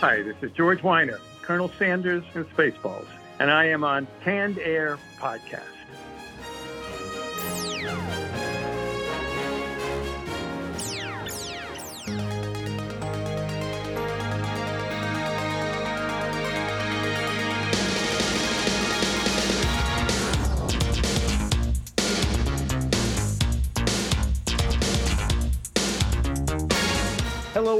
Hi, this is George Wyner, Colonel Sandurz from Spaceballs, and I am on Canned Air Podcast.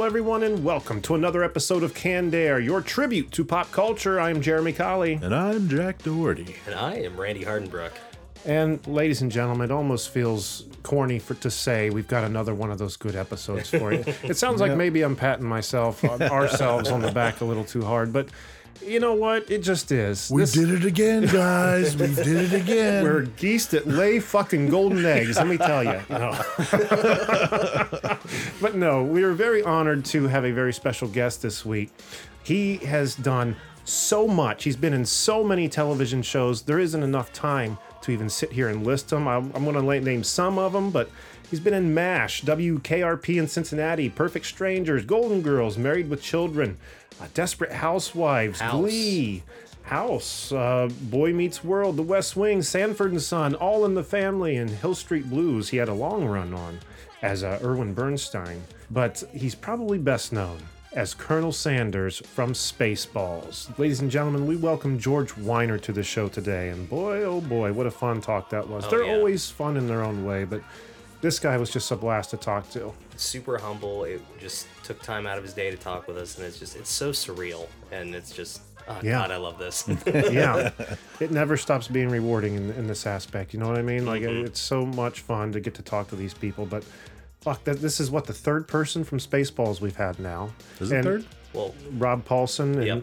Hello, everyone, and welcome to another episode of Canned Air, your tribute to pop culture. I am Jeremy Colley. And I'm Jack Doherty. And I am Randy Hardenbrook. And ladies and gentlemen, it almost feels corny for to say we've got another one of those good episodes for you. It sounds like maybe I'm patting myself, uh, ourselves on the back a little too hard, but you know what? It just is. We This- did it again, guys. we did it again. We're geese that lay fucking golden eggs, let me tell you. No. but no, we are very honored to have a very special guest this week. He has done so much. He's been in so many television shows. There isn't enough time to even sit here and list them. I'm, I'm going to name some of them, but he's been in MASH, WKRP in Cincinnati, Perfect Strangers, Golden Girls, Married with Children, uh, Desperate Housewives, House. Glee. House, uh, Boy Meets World, The West Wing, Sanford and Son, All in the Family, and Hill Street Blues. He had a long run on as uh, Irwin Bernstein, but he's probably best known as Colonel Sandurz from Spaceballs. Ladies and gentlemen, we welcome George Wyner to the show today, and boy, oh boy, what a fun talk that was. They're yeah. always fun in their own way, but this guy was just a blast to talk to. Super humble. It just took time out of his day to talk with us, and it's just it's so surreal, and it's just oh Yeah. God, I love this. yeah it never stops being rewarding in, in this aspect you know what i mean like it's so much fun to get to talk to these people but fuck that this is what the third person from spaceballs we've had now Is it And third? well, rob paulsen and Yep.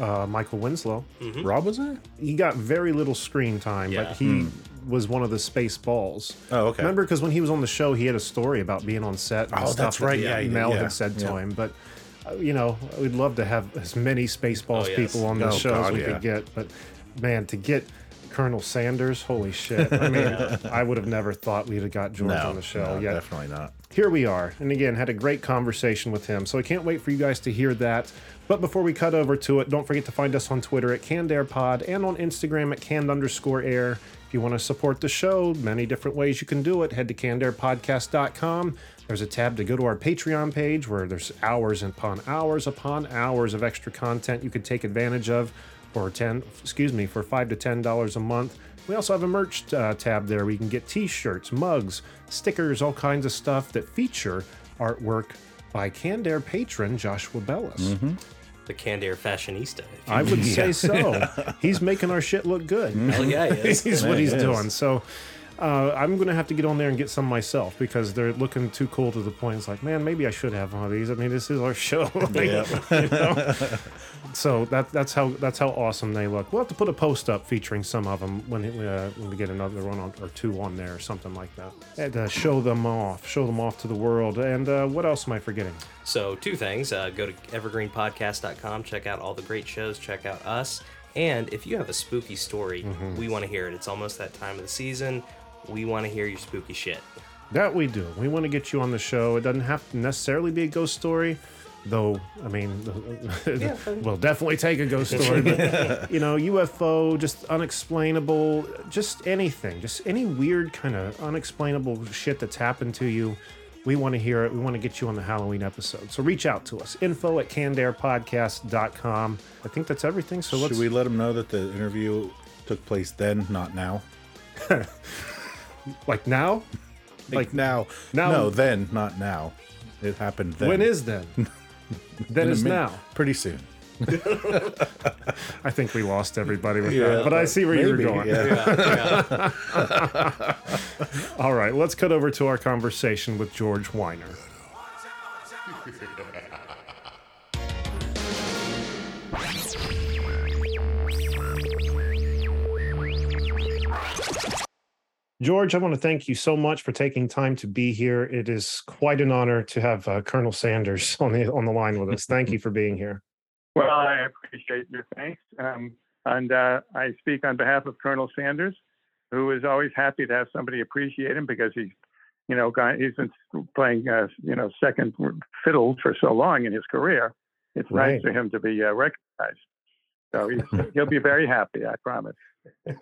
uh, uh, michael winslow Rob was there? he got very little screen time Yeah. but he was one of the space balls Oh, okay. remember because when he was on the show he had a story about being on set and Oh, stuff that's that right. Yeah, yeah, mel yeah. had said to Yeah. him but uh, you know we'd love to have as many spaceballs Oh, yes. people on the Oh, show as we yeah. could get but man to get colonel sandurz holy shit i mean i would have never thought we'd have got george No, on the show no, yet definitely not. here we are. And again, had a great conversation with him. So I can't wait for you guys to hear that. But before we cut over to it, don't forget to find us on Twitter at Canned Air Pod and on Instagram at canned underscore air. You want to support the show, many different ways you can do it. Head to cannedairpodcast.com. There's a tab to go to our Patreon page where there's hours upon hours upon hours of extra content you could take advantage of for 10 excuse me for 5 to 10 dollars a month we also have a merch uh, tab there where you can get t-shirts mugs stickers all kinds of stuff that feature artwork by canned air patron joshua bellis the canned air fashionista. if you- i would say so he's making our shit look good Hell yeah, he is. is what he's is. doing so uh, I'm gonna have to get on there and get some myself because they're looking too cool to the point. It's like, man, maybe I should have one of these. I mean, this is our show. Like, you know? So that that's how that's how awesome they look. We'll have to put a post up featuring some of them when uh, when we get another one on, or two on there or something like that, and uh, show them off, show them off to the world. And uh, what else am I forgetting? So two things: uh, go to evergreenpodcast.com, check out all the great shows, check out us, and if you have a spooky story, Mm-hmm. we want to hear it. It's almost that time of the season. We want to hear your spooky shit. That we do. We want to get you on the show. It doesn't have to necessarily be a ghost story, though. I mean, we'll definitely take a ghost story. But you know, UFO, just unexplainable, just anything, just any weird kind of unexplainable shit that's happened to you. We want to hear it. We want to get you on the Halloween episode. So reach out to us. Info at cannedairpodcast.com. I think that's everything. So let's Should we let them know that the interview took place then, not now? like now. Like, now. now- No, then, not now. It happened then. When is then? then In a is min- now. Pretty soon. I think we lost everybody with Yeah, that, but I see where you're maybe, going. yeah. All right, let's cut over to our conversation with George Wyner. George, I want to thank you so much for taking time to be here. It is quite an honor to have uh, Colonel Sandurz on the on the line with us. Thank you for being here. Well, I appreciate your thanks. Um, and uh, I speak on behalf of Colonel Sandurz, who is always happy to have somebody appreciate him because he's, you know, got, he's been playing, uh, you know, second fiddle for so long in his career. it's Right. nice for him to be uh, recognized. So he's, he'll be very happy, I promise.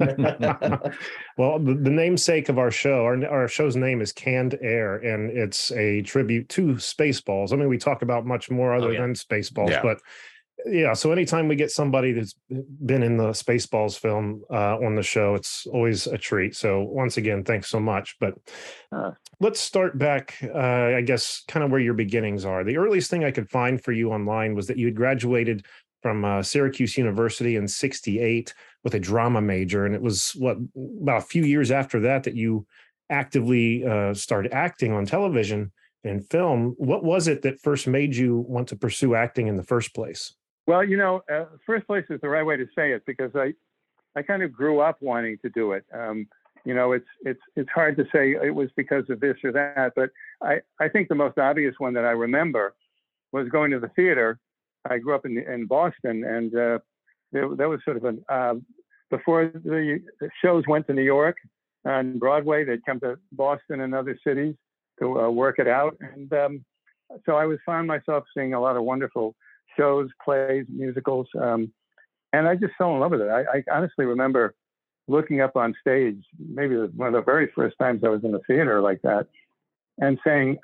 well, the, the namesake of our show, our, our show's name is Canned Air, and it's a tribute to Spaceballs. I mean, we talk about much more other yeah. than Spaceballs, Yeah. but yeah. So anytime we get somebody that's been in the Spaceballs film uh, on the show, it's always a treat. So once again, thanks so much. But Uh. let's start back, uh, I guess, kind of where your beginnings are. The earliest thing I could find for you online was that you had graduated from uh, Syracuse University in '68 with a drama major, and it was what about a few years after that that you actively uh, started acting on television and film. What was it that first made you want to pursue acting in the first place? Well, you know, uh, first place is the right way to say it because I, I kind of grew up wanting to do it. Um, you know, it's it's it's hard to say it was because of this or that, but I I think the most obvious one that I remember was going to the theater. I grew up in in Boston, and uh, there, that was sort of an uh, before the shows went to New York on Broadway. They'd come to Boston and other cities to uh, work it out, and um, so I was found myself seeing a lot of wonderful shows, plays, musicals, um, and I just fell in love with it. I, I honestly remember looking up on stage, maybe one of the very first times I was in a theater like that, and saying,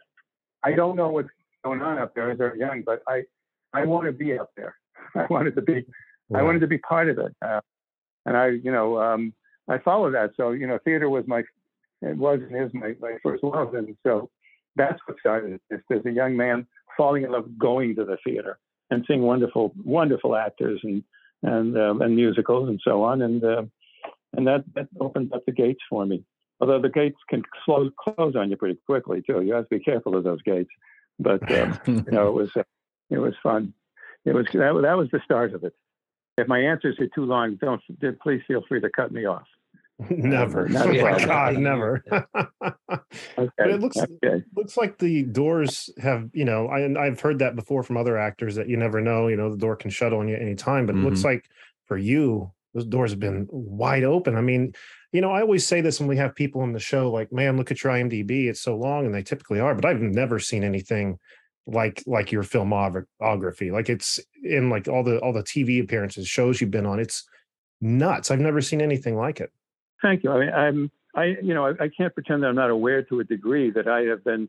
"I don't know what's going on up there." Was very young, but I, I want to be up there. I wanted to be, I wanted to be part of it, uh, and I, you know, um, I followed that. So you know, theater was my, it was and is my, my first love, and so that's what started it. As a young man falling in love going to the theater and seeing wonderful, wonderful actors and and um, and musicals and so on, and uh, and that that opened up the gates for me. Although the gates can close close on you pretty quickly too. You have to be careful of those gates. But um, you know, it was uh, it was fun. It was that, that was the start of it. If my answers are too long, don't please feel free to cut me off. never. Not Oh a my. God, never. Okay. But it looks- okay. looks like the doors have you know I, and i've heard that before from other actors that you never know you know the door can shut on you at any time but it looks mm-hmm. like for you those doors have been wide open i mean you know i always say this when we have people on the show like man look at your imdb it's so long and they typically are but i've never seen anything like like your filmography like it's in like all the all the tv appearances shows you've been on it's nuts i've never seen anything like it Thank you. I mean, I'm, I, you know, I, I can't pretend that I'm not aware to a degree that I have been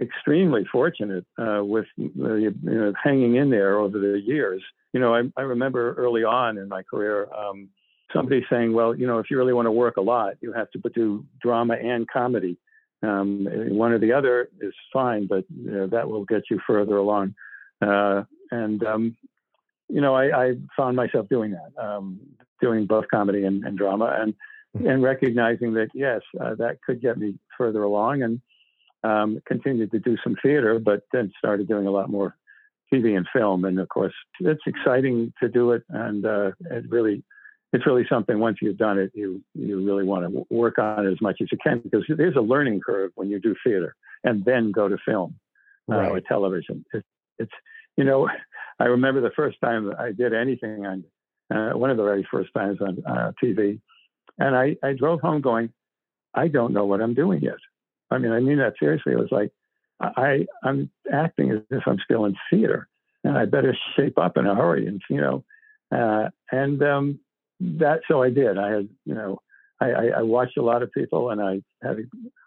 extremely fortunate uh, with uh, you know, hanging in there over the years. You know, I, I remember early on in my career, um, somebody saying, well, you know, if you really want to work a lot, you have to do drama and comedy. Um, one or the other is fine, but that will get you further along. Uh, and, um, you know, I, I found myself doing that, um, doing both comedy and, and drama. And, and recognizing that yes, uh, that could get me further along, and um, continued to do some theater, but then started doing a lot more TV and film. And of course, it's exciting to do it, and uh, it really, it's really something. Once you've done it, you you really want to work on it as much as you can because there's a learning curve when you do theater and then go to film uh, or television. It, it's you know, I remember the first time I did anything on uh, one of the very first times on uh, TV. And I, I drove home going, I don't know what I'm doing yet. I mean, I mean that seriously. It was like, I, I'm acting as if I'm still in theater and I better shape up in a hurry. And, you know, uh, and um, that, so I did. I had, you know, I, I, I watched a lot of people and I had a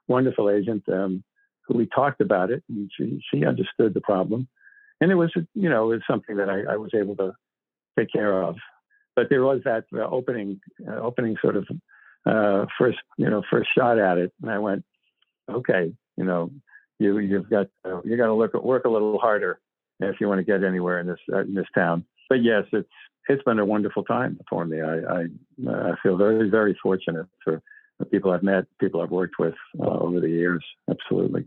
wonderful agent um, who we talked about it and she, she understood the problem. And it was, you know, it was something that I, I was able to take care of but there was that uh, opening uh, opening sort of uh, first you know first shot at it, and I went, okay, you know, you you've got uh, you got to look at work a little harder if you want to get anywhere in this uh, in this town. But yes, it's it's been a wonderful time for me. I I, I feel very very fortunate for the people I've met, people I've worked with uh, over the years. Absolutely.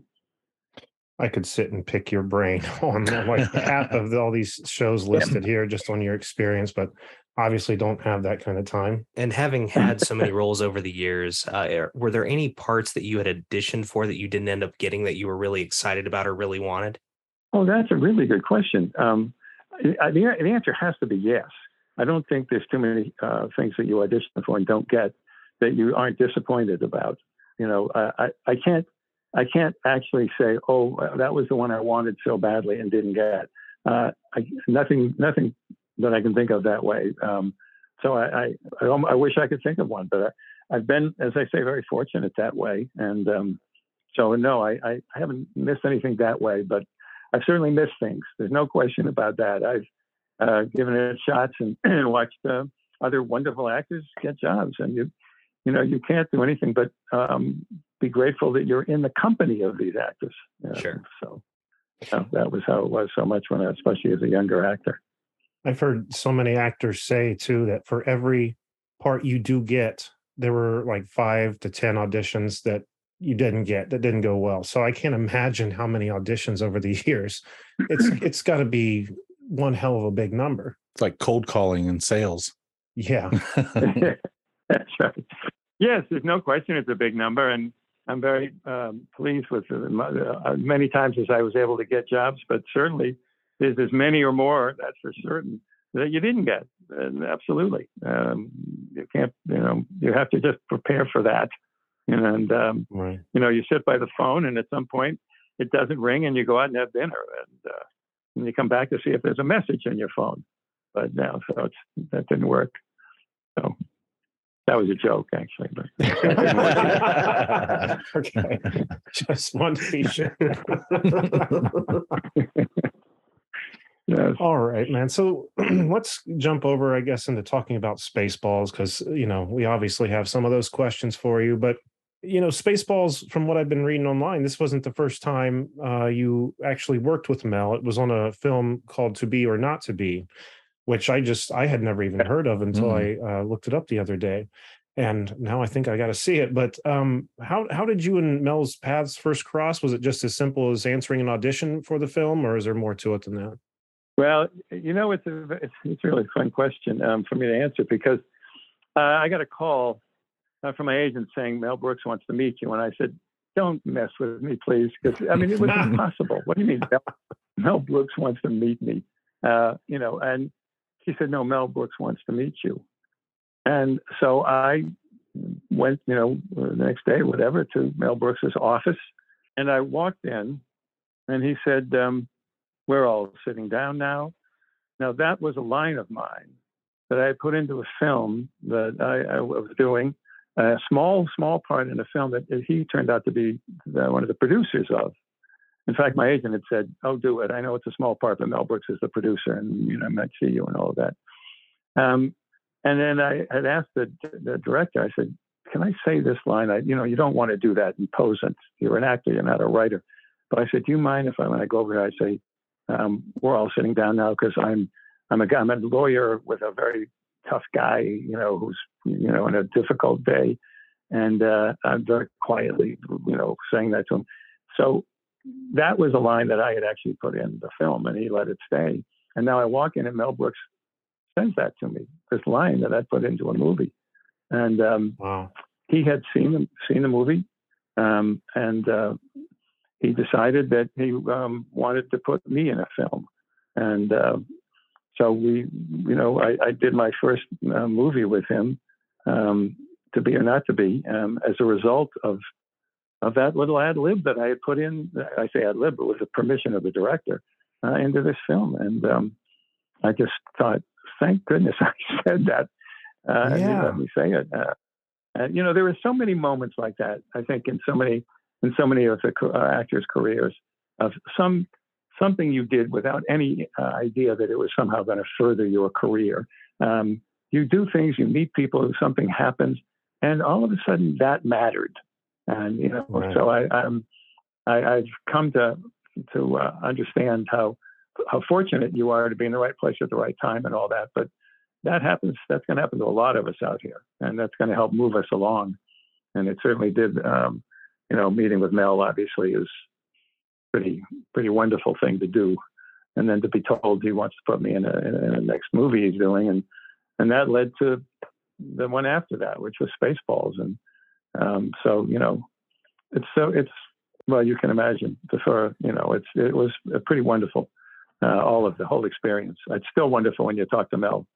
I could sit and pick your brain on like half of all these shows listed here just on your experience, but obviously don't have that kind of time. And having had so many roles over the years, uh, were there any parts that you had auditioned for that you didn't end up getting that you were really excited about or really wanted? Oh, that's a really good question. Um, I, the, the answer has to be yes. I don't think there's too many uh, things that you audition for and don't get that you aren't disappointed about. You know, I, I can't I can't actually say, oh, that was the one I wanted so badly and didn't get. uh, I, nothing, nothing that I can think of that way. Um, so I, I, I, I, wish I could think of one, but I, have been, as I say, very fortunate that way. And um, so no, I, I, haven't missed anything that way, but I've certainly missed things. There's no question about that. I've uh, given it shots and, and watched uh, other wonderful actors get jobs, and you, you know, you can't do anything but um, be grateful that you're in the company of these actors. sure. So that was how it was so much when I, especially as a younger actor. I've heard so many actors say too that for every part you do get, there were like five to 10 auditions that you didn't get that didn't go well. So I can't imagine how many auditions over the years. It's it's got to be one hell of a big number. It's like cold calling and sales. Yeah. That's right. Yes, there's no question it's a big number, and I'm very um, pleased with it. Uh, many times as I was able to get jobs, but certainly there's as many or more, that's for certain, that you didn't get. And absolutely. Um, you can't, you know, you have to just prepare for that. And, um, right. you know, you sit by the phone and at some point it doesn't ring and you go out and have dinner and, uh, and you come back to see if there's a message in your phone. But no, so it's, that didn't work. So that was a joke, actually. But okay, just one feature. yes. All right, man. So let's jump over, I guess, into talking about Spaceballs because you know we obviously have some of those questions for you, but you know, Spaceballs. From what I've been reading online, this wasn't the first time uh, you actually worked with Mel. It was on a film called To Be or Not to Be which I just I had never even heard of until mm-hmm. I uh, looked it up the other day, and now I think I got to see it. But um, how how did you and Mel's paths first cross? Was it just as simple as answering an audition for the film, or is there more to it than that? Well, you know, it's a it's, it's a really fun question um, for me to answer because uh, I got a call from my agent saying Mel Brooks wants to meet you, and I said, "Don't mess with me, please," because I mean it was impossible. What do you mean, Mel, Mel Brooks wants to meet me? Uh, you know, and he said, No, Mel Brooks wants to meet you. And so I went, you know, the next day, whatever, to Mel Brooks's office. And I walked in and he said, um, We're all sitting down now. Now, that was a line of mine that I put into a film that I, I was doing, a small, small part in a film that he turned out to be the, one of the producers of. In fact, my agent had said, "Oh, do it. I know it's a small part, but Mel Brooks is the producer, and you know I might see you and all of that." Um, and then I had asked the, the director. I said, "Can I say this line? I, you know, you don't want to do that in posant. You're an actor. You're not a writer." But I said, "Do you mind if I, when I go over here, I say, um, we're all sitting down now because I'm I'm a I'm a lawyer with a very tough guy, you know, who's you know in a difficult day, and uh, I'm very quietly, you know, saying that to him. So that was a line that I had actually put in the film, and he let it stay. And now I walk in, and Mel Brooks sends that to me. This line that I put into a movie, and um, wow. he had seen the, seen the movie, um, and uh, he decided that he um, wanted to put me in a film, and uh, so we, you know, I, I did my first uh, movie with him, um, to be or not to be, um, as a result of of that little ad lib that I had put in. I say ad lib, but with the permission of the director uh, into this film. And um, I just thought, thank goodness I said that. Uh, yeah. let me say it. Uh, and, you know, there were so many moments like that. I think in so many in so many of the uh, actors' careers of some something you did without any uh, idea that it was somehow going to further your career. Um, you do things, you meet people, something happens, and all of a sudden that mattered. And you know, right. so I, I'm, I, have come to to uh, understand how how fortunate you are to be in the right place at the right time and all that. But that happens. That's going to happen to a lot of us out here, and that's going to help move us along. And it certainly did. Um, you know, meeting with Mel obviously is pretty pretty wonderful thing to do. And then to be told he wants to put me in a, in a next movie he's doing, and and that led to the one after that, which was Spaceballs, and um, so you know, it's so it's well you can imagine for you know it's it was pretty wonderful. Uh, all of the whole experience. It's still wonderful when you talk to Mel.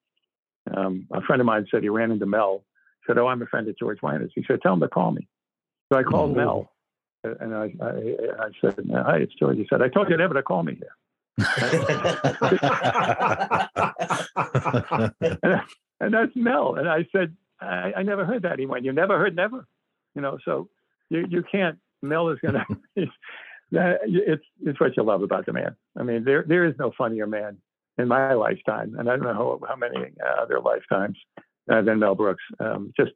Um, a friend of mine said he ran into Mel. Said, "Oh, I'm a friend of George Wyner's." He said, "Tell him to call me." So I called mm-hmm. Mel, and I, I, I said, "Hi, it's George." He said, "I told you never to call me here." and that's Mel. And I said, I, I never heard that. He went, you never heard never, you know. So you you can't. Mel is gonna. that it's it's what you love about the man. I mean, there there is no funnier man in my lifetime, and I don't know how, how many uh, other lifetimes uh, than Mel Brooks. Um, just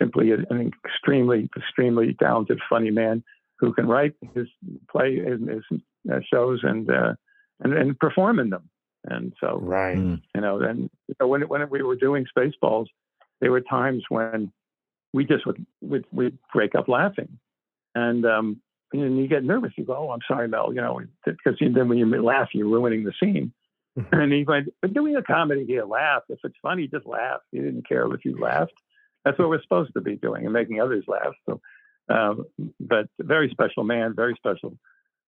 simply an extremely extremely talented, funny man who can write his play his, his uh, shows and uh, and and perform in them. And so, right, Mm. you know, then you know, when when we were doing Spaceballs, there were times when we just would would we'd break up laughing, and um, and you get nervous. You go, "Oh, I'm sorry, Mel," you know, because then when you laugh, you're ruining the scene. Mhm. And he went, "But doing a comedy here, laugh. If it's funny, just laugh. He didn't care if you laughed. That's what we're supposed to be doing and making others laugh." So, um, but very special man, very special.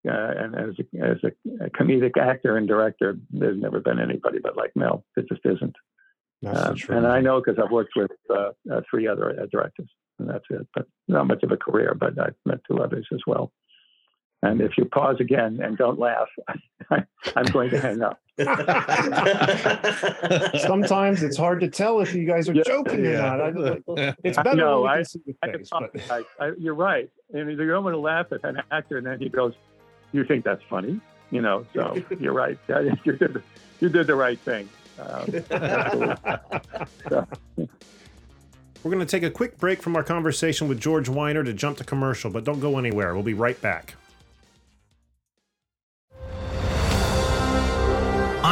Uh, and as a, as a, comedic actor and director, there's never been anybody but like Mel. It just isn't. Um, and I know because I've worked with uh, uh, three other uh, directors, and that's it. But not much of a career, but I've met two others as well. And if you pause again and don't laugh, I'm going to hang up. Sometimes it's hard to tell if you guys are Yeah. joking or not. I, it's better know, when we I- can see the I face, but apologize. I, you're right. And you don't want to laugh at an actor, and then he goes, "You think that's funny?" You know. So you're right. You did, the- you did the right thing. Um. So, We're going to take a quick break from our conversation with George Wyner to jump to commercial, but don't go anywhere. We'll be right back.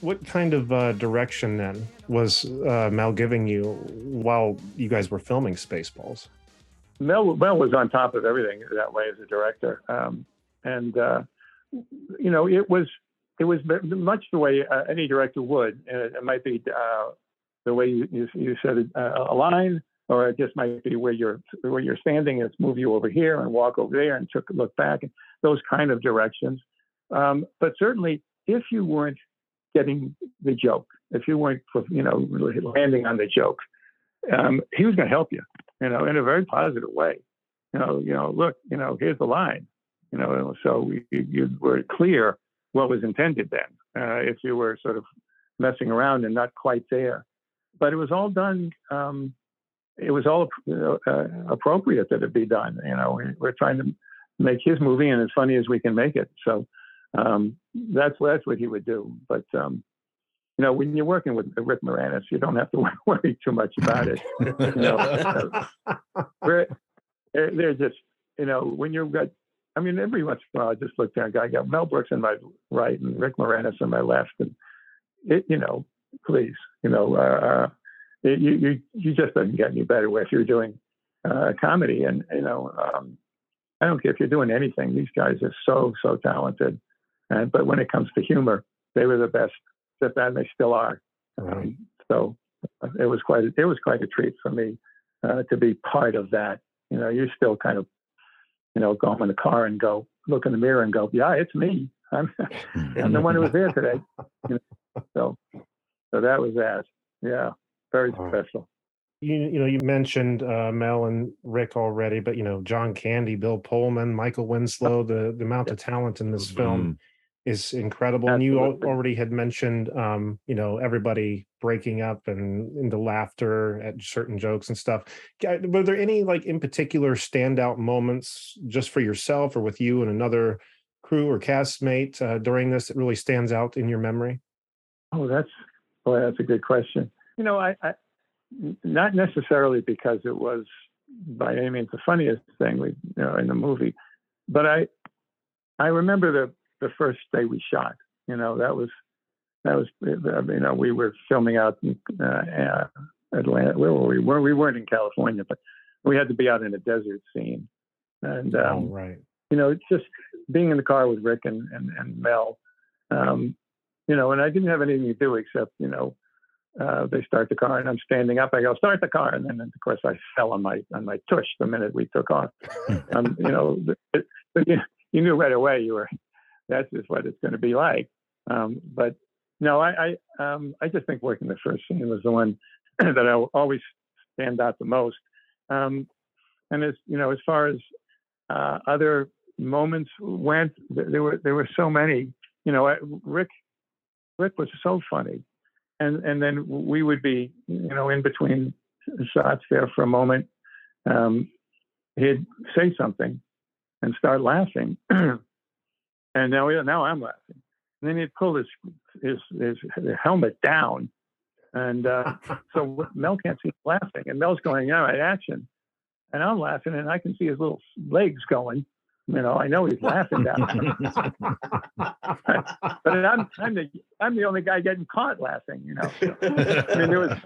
What kind of uh, direction then was uh, Mel giving you while you guys were filming Spaceballs? Mel, Mel was on top of everything that way as a director, um, and uh, you know it was it was much the way uh, any director would. It, it might be uh, the way you, you, you said it, uh, a line, or it just might be where you're where you're standing. It's move you over here and walk over there and took look back, and those kind of directions. Um, but certainly, if you weren't getting the joke, if you weren't you know landing on the joke, um, he was going to help you you know, in a very positive way. You know, you know, look, you know, here's the line. You know, so you, you were clear what was intended then. Uh, if you were sort of messing around and not quite there, but it was all done. Um, it was all uh, appropriate that it be done. You know, we, we're trying to make his movie and as funny as we can make it. So um, that's that's what he would do. But um, you know, when you're working with Rick Moranis, you don't have to worry too much about it. You know, we're, they're, just, you know, when you've got, I mean, every once in a while, I just look down, I got Mel Brooks on my right and Rick Moranis on my left, and it, you know, please, you know, uh, it, you you you just doesn't get any better if you're doing uh, comedy, and you know, um, I don't care if you're doing anything. These guys are so so talented, and but when it comes to humor, they were the best at that, and they still are. Um, so it was quite a, it was quite a treat for me uh, to be part of that. You know, you still kind of you know go home in the car and go look in the mirror and go, yeah, it's me. I'm I'm the one who was there today. You know? So so that was that. Yeah, very Wow. special. You, you know, you mentioned uh, Mel and Rick already, but you know, John Candy, Bill Pullman, Michael Winslow, the, the amount of talent in this film is incredible. And you al- already had mentioned, um, you know, everybody breaking up and into laughter at certain jokes and stuff. Were there any like in particular standout moments just for yourself or with you and another crew or castmate uh, during this that really stands out in your memory? Oh, that's boy, that's a good question. You know, I, I not necessarily because it was by any means the funniest thing we, you know, in the movie, but I I remember the the first day we shot. You know, that was that was you know we were filming out in uh, Atlanta. Where were we? Where we weren't in California, but we had to be out in a desert scene, and oh, um, right. you know, it's just being in the car with Rick and and, and Mel. Um, you know, and I didn't have anything to do except you know uh, they start the car and I'm standing up. I go, start the car. And then, of course, I fell on my on my tush the minute we took off. um, you know, it, but you, you, knew right away you were, that's just what it's going to be like. Um, but no, I I, um, I just think working the first scene was the one that I always stand out the most. Um, and as you know, as far as uh, other moments went, there were there were so many. You know, Rick Rick was so funny and and then we would be you know in between shots there for a moment um, he'd say something and start laughing now now i'm laughing and then he'd pull his his, his helmet down and uh, so mel can't see him laughing and mel's going all right action and i'm laughing and i can see his little legs going you know, I know he's laughing down but I'm I'm the I'm the only guy getting caught laughing. You know, so, I mean, there was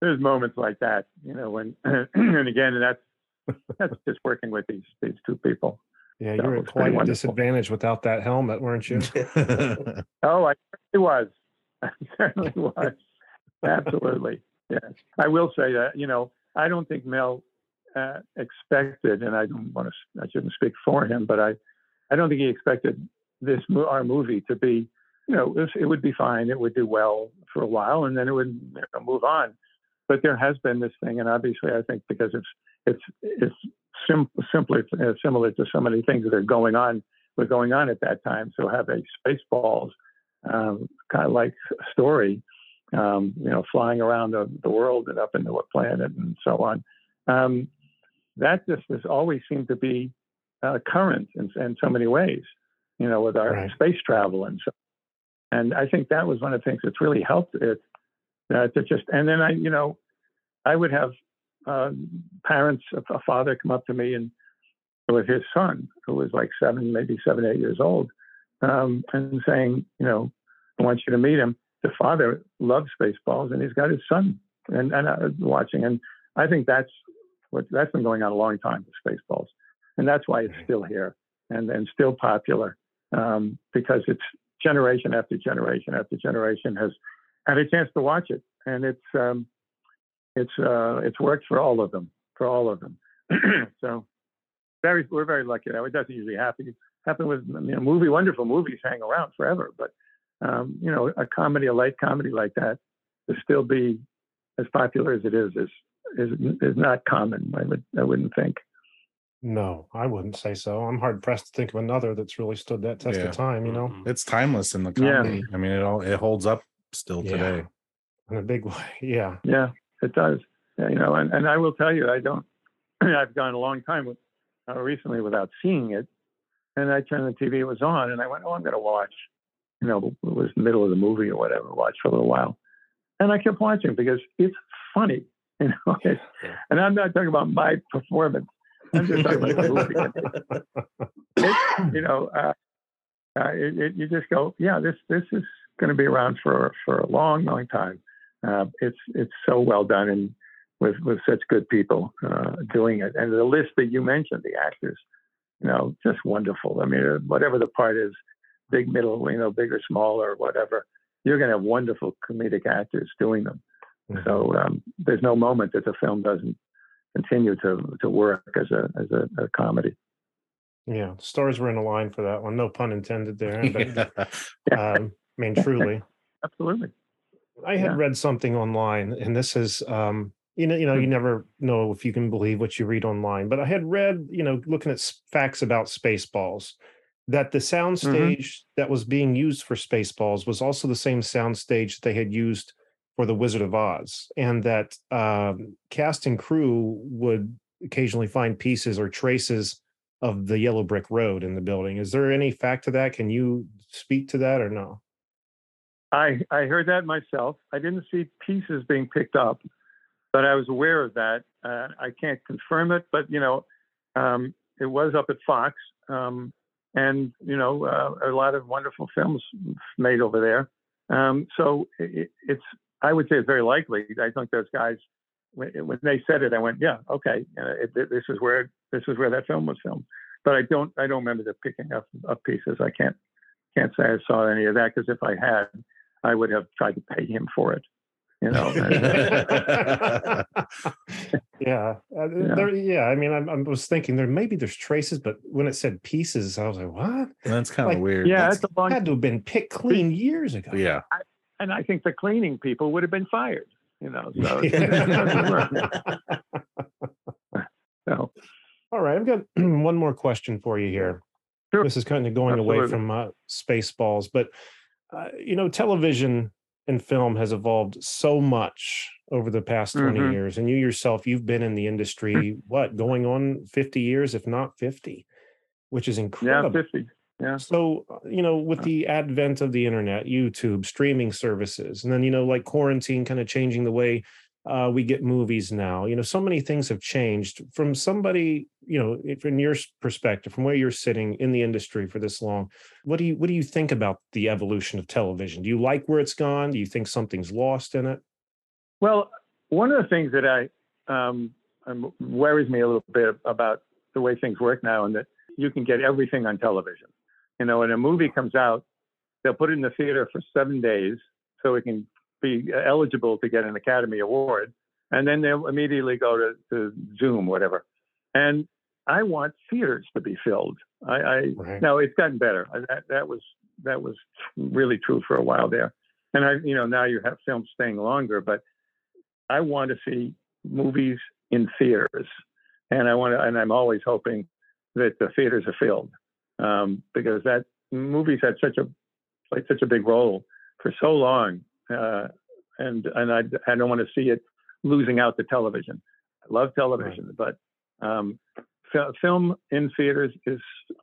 there's moments like that. You know, when and again, and that's that's just working with these these two people. Yeah, you were at quite a disadvantage without that helmet, weren't you? oh, I certainly was. I certainly was. Absolutely. Yes. I will say that, you know, I don't think Mel uh, expected, and I don't want to, I shouldn't speak for him, but I, I don't think he expected this our movie to be, you know, it, it would be fine, it would do well for a while, and then it would you know, move on. But there has been this thing, and obviously, I think because it's it's it's sim- simpler, uh, similar to so many things that are going on were going on at that time. So have a Spaceballs um, kind of like story, um, you know, flying around the, the world and up into a planet and so on. Um, that just has always seemed to be uh, current in, in, so many ways, you know, with our right. space travel and so. And I think that was one of the things that's really helped it uh, to just. And then I, you know, I would have uh, parents, a father, come up to me and with his son, who was like seven, maybe seven, eight years old, um, and saying, you know, I want you to meet him. The father loves Spaceballs, and he's got his son and, and uh, watching. And I think that's what that's been going on a long time with Spaceballs, and that's why it's still here and and still popular um, because it's generation after generation after generation has had a chance to watch it, and it's um, it's uh, it's worked for all of them for all of them. so very we're very lucky that it doesn't usually happen. Happen with you know, movie wonderful movies hang around forever, but um, you know a comedy a light comedy like that to still be as popular as it is is is is not common. I would I wouldn't think. No, I wouldn't say so. I'm hard pressed to think of another that's really stood that test yeah. of time. You know, mm-hmm. it's timeless in the comedy. Yeah. I mean, it all it holds up still yeah. today in a big way. Yeah, yeah, it does. You know, and, and I will tell you, I don't. I've gone a long time with, uh, recently without seeing it, and I turned the TV. It was on, and I went, "Oh, I'm going to watch." You know, it was the middle of the movie or whatever. Watch for a little while, and I kept watching because it's funny. You know, and I'm not talking about my performance. I'm just talking about the movie. It, you know, uh, uh, it, it, you just go, yeah, this this is going to be around for for a long, long time. Uh, it's it's so well done and with with such good people uh, doing it, and the list that you mentioned, the actors, you know, just wonderful. I mean, whatever the part is, big, middle, you know, big or small or whatever, you're going to have wonderful comedic actors doing them. Mm-hmm. So um, there's no moment that the film doesn't continue to to work as a as a, a comedy. Yeah, stars were in a line for that one. No pun intended there. But, um, I mean, truly, absolutely. I had yeah. read something online, and this is, um, you know, you know, you hmm. never know if you can believe what you read online. But I had read, you know, looking at facts about Spaceballs, that the soundstage mm-hmm. that was being used for Spaceballs was also the same soundstage they had used for the Wizard of Oz, and that um, cast and crew would occasionally find pieces or traces of the yellow brick road in the building. Is there any fact to that? Can you speak to that or no? I I heard that myself. I didn't see pieces being picked up, but I was aware of that. Uh, I can't confirm it, but you know, um, it was up at Fox, um, and you know, uh, a lot of wonderful films made over there Um, so it, it's I would say it's very likely. I think those guys when, when they said it, I went, yeah, okay, uh, it, this is where this is where that film was filmed. But I don't I don't remember the picking up of pieces. I can't can't say I saw any of that because if I had, I would have tried to pay him for it. You know. yeah, uh, Yeah. There, yeah. I mean, I, I was thinking there maybe there's traces, but when it said pieces, I was like, what? That's kind of Like, weird. yeah, That's it's a long. Had to have been picked clean years ago. yeah. And I think the cleaning people would have been fired. You know. So it doesn't. So All right, I've got one more question for you here. Sure. This is kind of going away Absolutely. from uh, Spaceballs, but uh, you know, television and film has evolved so much over the past 20 Mhm. years, and you yourself, you've been in the industry, what, going on 50 years, if not 50, which is incredible. yeah, fifty. Yeah. So, uh, you know, with the advent of the internet, YouTube, streaming services, and then, you know, like quarantine kind of changing the way uh, we get movies now, you know, so many things have changed from somebody, you know, from your perspective, from where you're sitting in the industry for this long. What do you, what do you think about the evolution of television? Do you like where it's gone? Do you think something's lost in it? Well, one of the things that I um, um, worries me a little bit about the way things work now, and that you can get everything on television. You know, when a movie comes out, they'll put it in the theater for seven days so it can be eligible to get an Academy Award, and then they'll immediately go to, to Zoom, whatever. And I want theaters to be filled. I, I Right. now it's gotten better. I- That that was that was really true for a while there, and I you know now you have films staying longer, but I want to see movies in theaters, and I want to, and I'm always hoping that the theaters are filled um, because that movies had such a played such a big role for so long, uh, and and I I don't want to see it losing out to television. I love television, but um, fi- film in theaters is,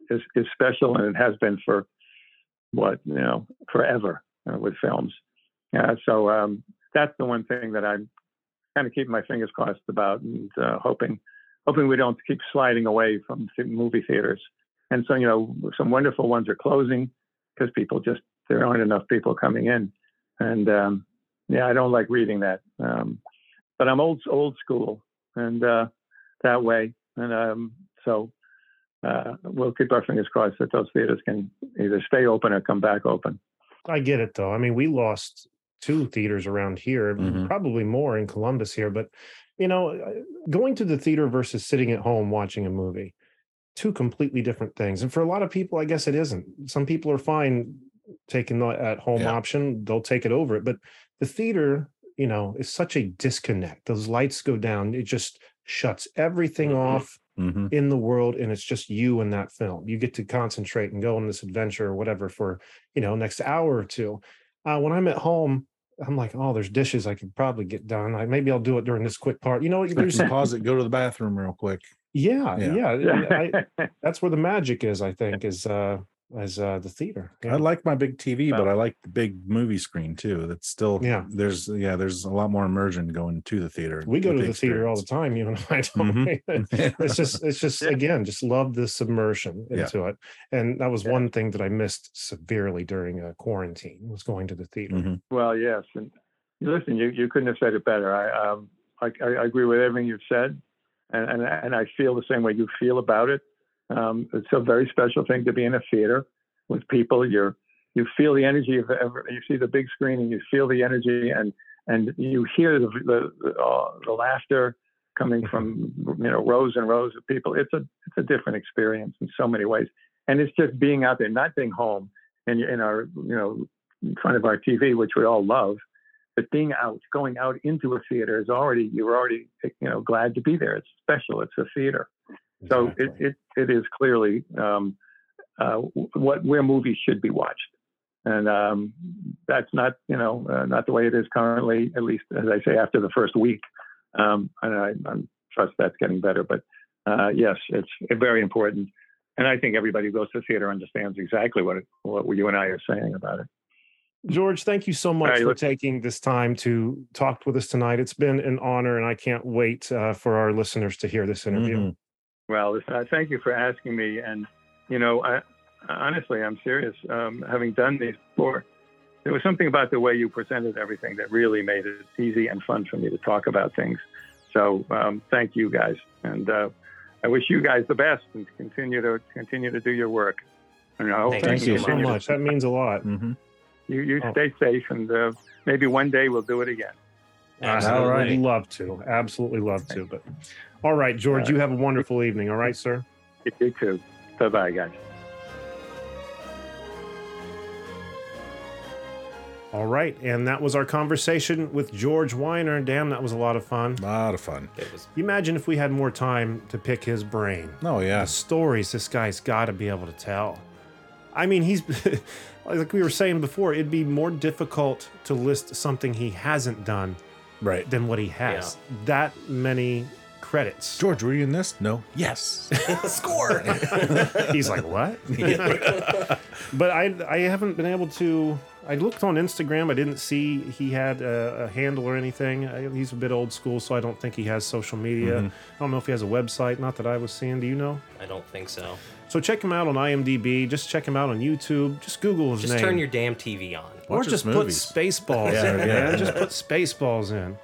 is is special, and it has been for what you know forever uh, with films. Yeah, so um, that's the one thing that I'm kind of keeping my fingers crossed about, and uh, hoping hoping we don't keep sliding away from the movie theaters. And so you know, some wonderful ones are closing because people just there aren't enough people coming in, and um, yeah, I don't like reading that. Um, but I'm old old school, and uh, that way, and um, so uh, we'll keep our fingers crossed that those theaters can either stay open or come back open. I get it though. I mean, we lost two theaters around here, Mhm. probably more in Columbus here, but you know, uh, going to the theater versus sitting at home watching a movie, two completely different things. And for a lot of people, I guess it isn't. Some people are fine taking the at home Yeah. option, they'll take it over it. But the theater, you know, is such a disconnect. Those lights go down, it just shuts everything Mhm. off hmm in the world and it's just you and that film you get to concentrate and go on this adventure or whatever for you know next hour or two uh, when i'm at home i'm like oh there's dishes i could probably get done Like maybe i'll do it during this quick part you know there's Pause it. Go to the bathroom real quick. yeah Yeah. yeah, I, that's where the magic is i think is uh as uh the theater I like my big TV, but I like the big movie screen too. That's still Yeah. There's yeah. There's a lot more immersion going to the theater. we go to the theater all the time you and i don't Mhm. it's just it's just Yeah. again just love the submersion Yeah. into it and that was Yeah. one thing that i missed severely during a quarantine was going to the theater Mhm. Well, yes, and listen, you, you couldn't have said it better. I um I, I I agree with everything you've said, and and and I feel the same way you feel about it. Um, it's a very special thing to be in a theater with people. You're you feel the energy of ever. You see the big screen and you feel the energy, and and you hear the the, the, uh, the laughter coming from you know rows and rows of people. It's a it's a different experience in so many ways, and it's just being out there, not being home in in our you know in front of our TV, which we all love, but being out, going out into a theater is already you're already you know glad to be there. It's special. It's a theater. So it, it it is clearly um, uh, what where movies should be watched, and um, that's not you know uh, not the way it is currently. At least as I say, after the first week, um, and I, I trust that's getting better. But uh, yes, it's very important, and I think everybody who goes to theater understands exactly what it, what you and I are saying about it. George, thank you so much right, for look- taking this time to talk with us tonight. It's been an honor, and I can't wait uh, for our listeners to hear this interview. Mhm. Well, uh, thank you for asking me. And, you know, I, honestly, I'm serious. Um, having done these before, there was something about the way you presented everything that really made it easy and fun for me to talk about things. So um, thank you guys, and uh, I wish you guys the best and continue to continue to do your work. And I hope Thank you Thank you so much. That means a lot. hmm You, you Oh. stay safe, and uh, maybe one day we'll do it again. Absolutely. I'd love to. Absolutely love to. But all right, George, All you have a wonderful evening. All right, sir. You too. Bye bye, guys. All right, and that was our conversation with George Wyner. Damn, that was a lot of fun. A lot of fun. It was You imagine if we had more time to pick his brain. Oh, yeah. The stories this guy's got to be able to tell. I mean, he's like we were saying before, it'd be more difficult to list something he hasn't done Right. than what he has. That many credits. George, were you in this? No. Yes. score. He's like, what? but I I haven't been able to. I looked on Instagram. I didn't see he had a, a handle or anything. I, he's a bit old school, so I don't think he has social media. I don't know if he has a website. Not that I was seeing. Do you know? I don't think so. So check him out on IMDb. Just check him out on YouTube. Just Google his Just name. turn your damn TV on. or just his put. Spaceballs Yeah, in, yeah. man. Just put Spaceballs in.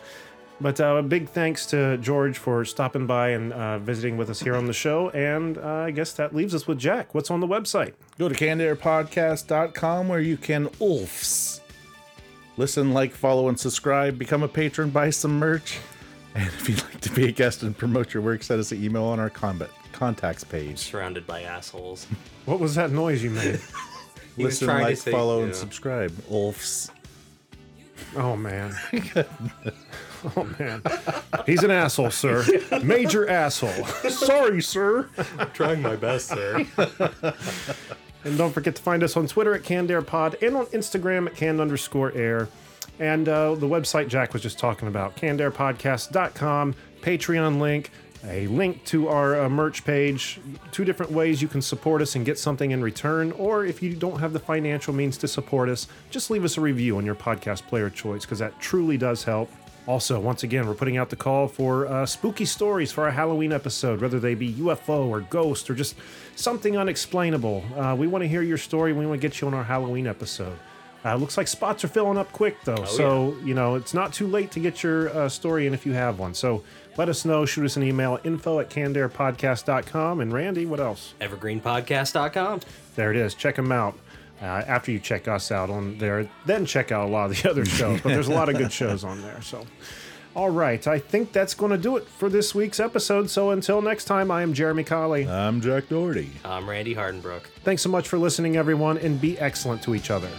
But uh, a big thanks to George for stopping by and uh, visiting with us here on the show. And uh, I guess that leaves us with Jack. What's on the website? Go to cannedairpodcast.com where you can oofs. Listen, like, follow, and subscribe. Become a patron, buy some merch. And if you'd like to be a guest and promote your work, send us an email on our combat contacts page. Surrounded by assholes. What was that noise you made? Listen, like, say, follow, you and subscribe. Oofs. Oh man. Oh man. He's an asshole, sir. Major asshole. Sorry, sir. I'm trying my best, sir. And don't forget to find us on Twitter at CannedAirPod and on Instagram at canned underscore air. And uh, the website Jack was just talking about, cannedairpodcast.com, Patreon link, a link to our uh, merch page, two different ways you can support us and get something in return. Or if you don't have the financial means to support us, just leave us a review on your podcast player choice because that truly does help. Also, once again, we're putting out the call for uh, spooky stories for our Halloween episode, whether they be UFO or ghost or just something unexplainable. Uh, we want to hear your story. We want to get you on our Halloween episode. Uh, looks like spots are filling up quick, though. so, you know, it's not too late to get your uh, story in if you have one. So let us know. Shoot us an email at info at cannedairpodcast.com. And Randy, what else? Evergreenpodcast.com. There it is. Check them out. Uh, after you check us out on there, then check out a lot of the other shows. But there's a lot of good shows on there. So, all right. I think that's going to do it for this week's episode. So until next time, I am Jeremy Colley. I'm Jack Doherty. I'm Randy Hardenbrook. Thanks so much for listening, everyone, and be excellent to each other.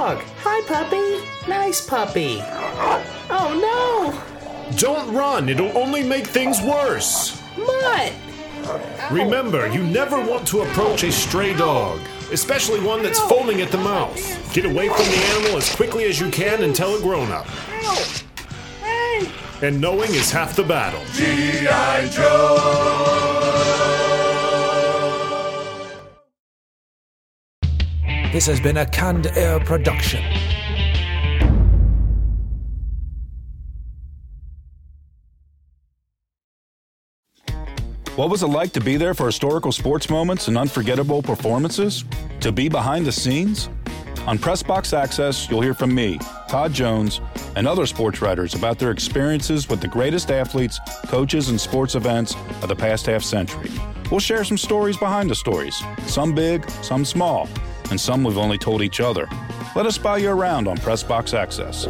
Hi, puppy. Nice puppy. Oh no. Don't run, it'll only make things worse. no! Mutt! Remember, you never want to approach a stray dog, especially one that's foaming at the mouth. Get away from the animal as quickly as you can and tell a grown up. And knowing is half the battle. This has been a Canned Air production. What was it like to be there for historical sports moments and unforgettable performances? To be behind the scenes? On Pressbox Access, you'll hear from me, Todd Jones, and other sports writers about their experiences with the greatest athletes, coaches, and sports events of the past half century. We'll share some stories behind the stories, some big, some small, and some we've only told each other. Let us spy you around on Pressbox Access.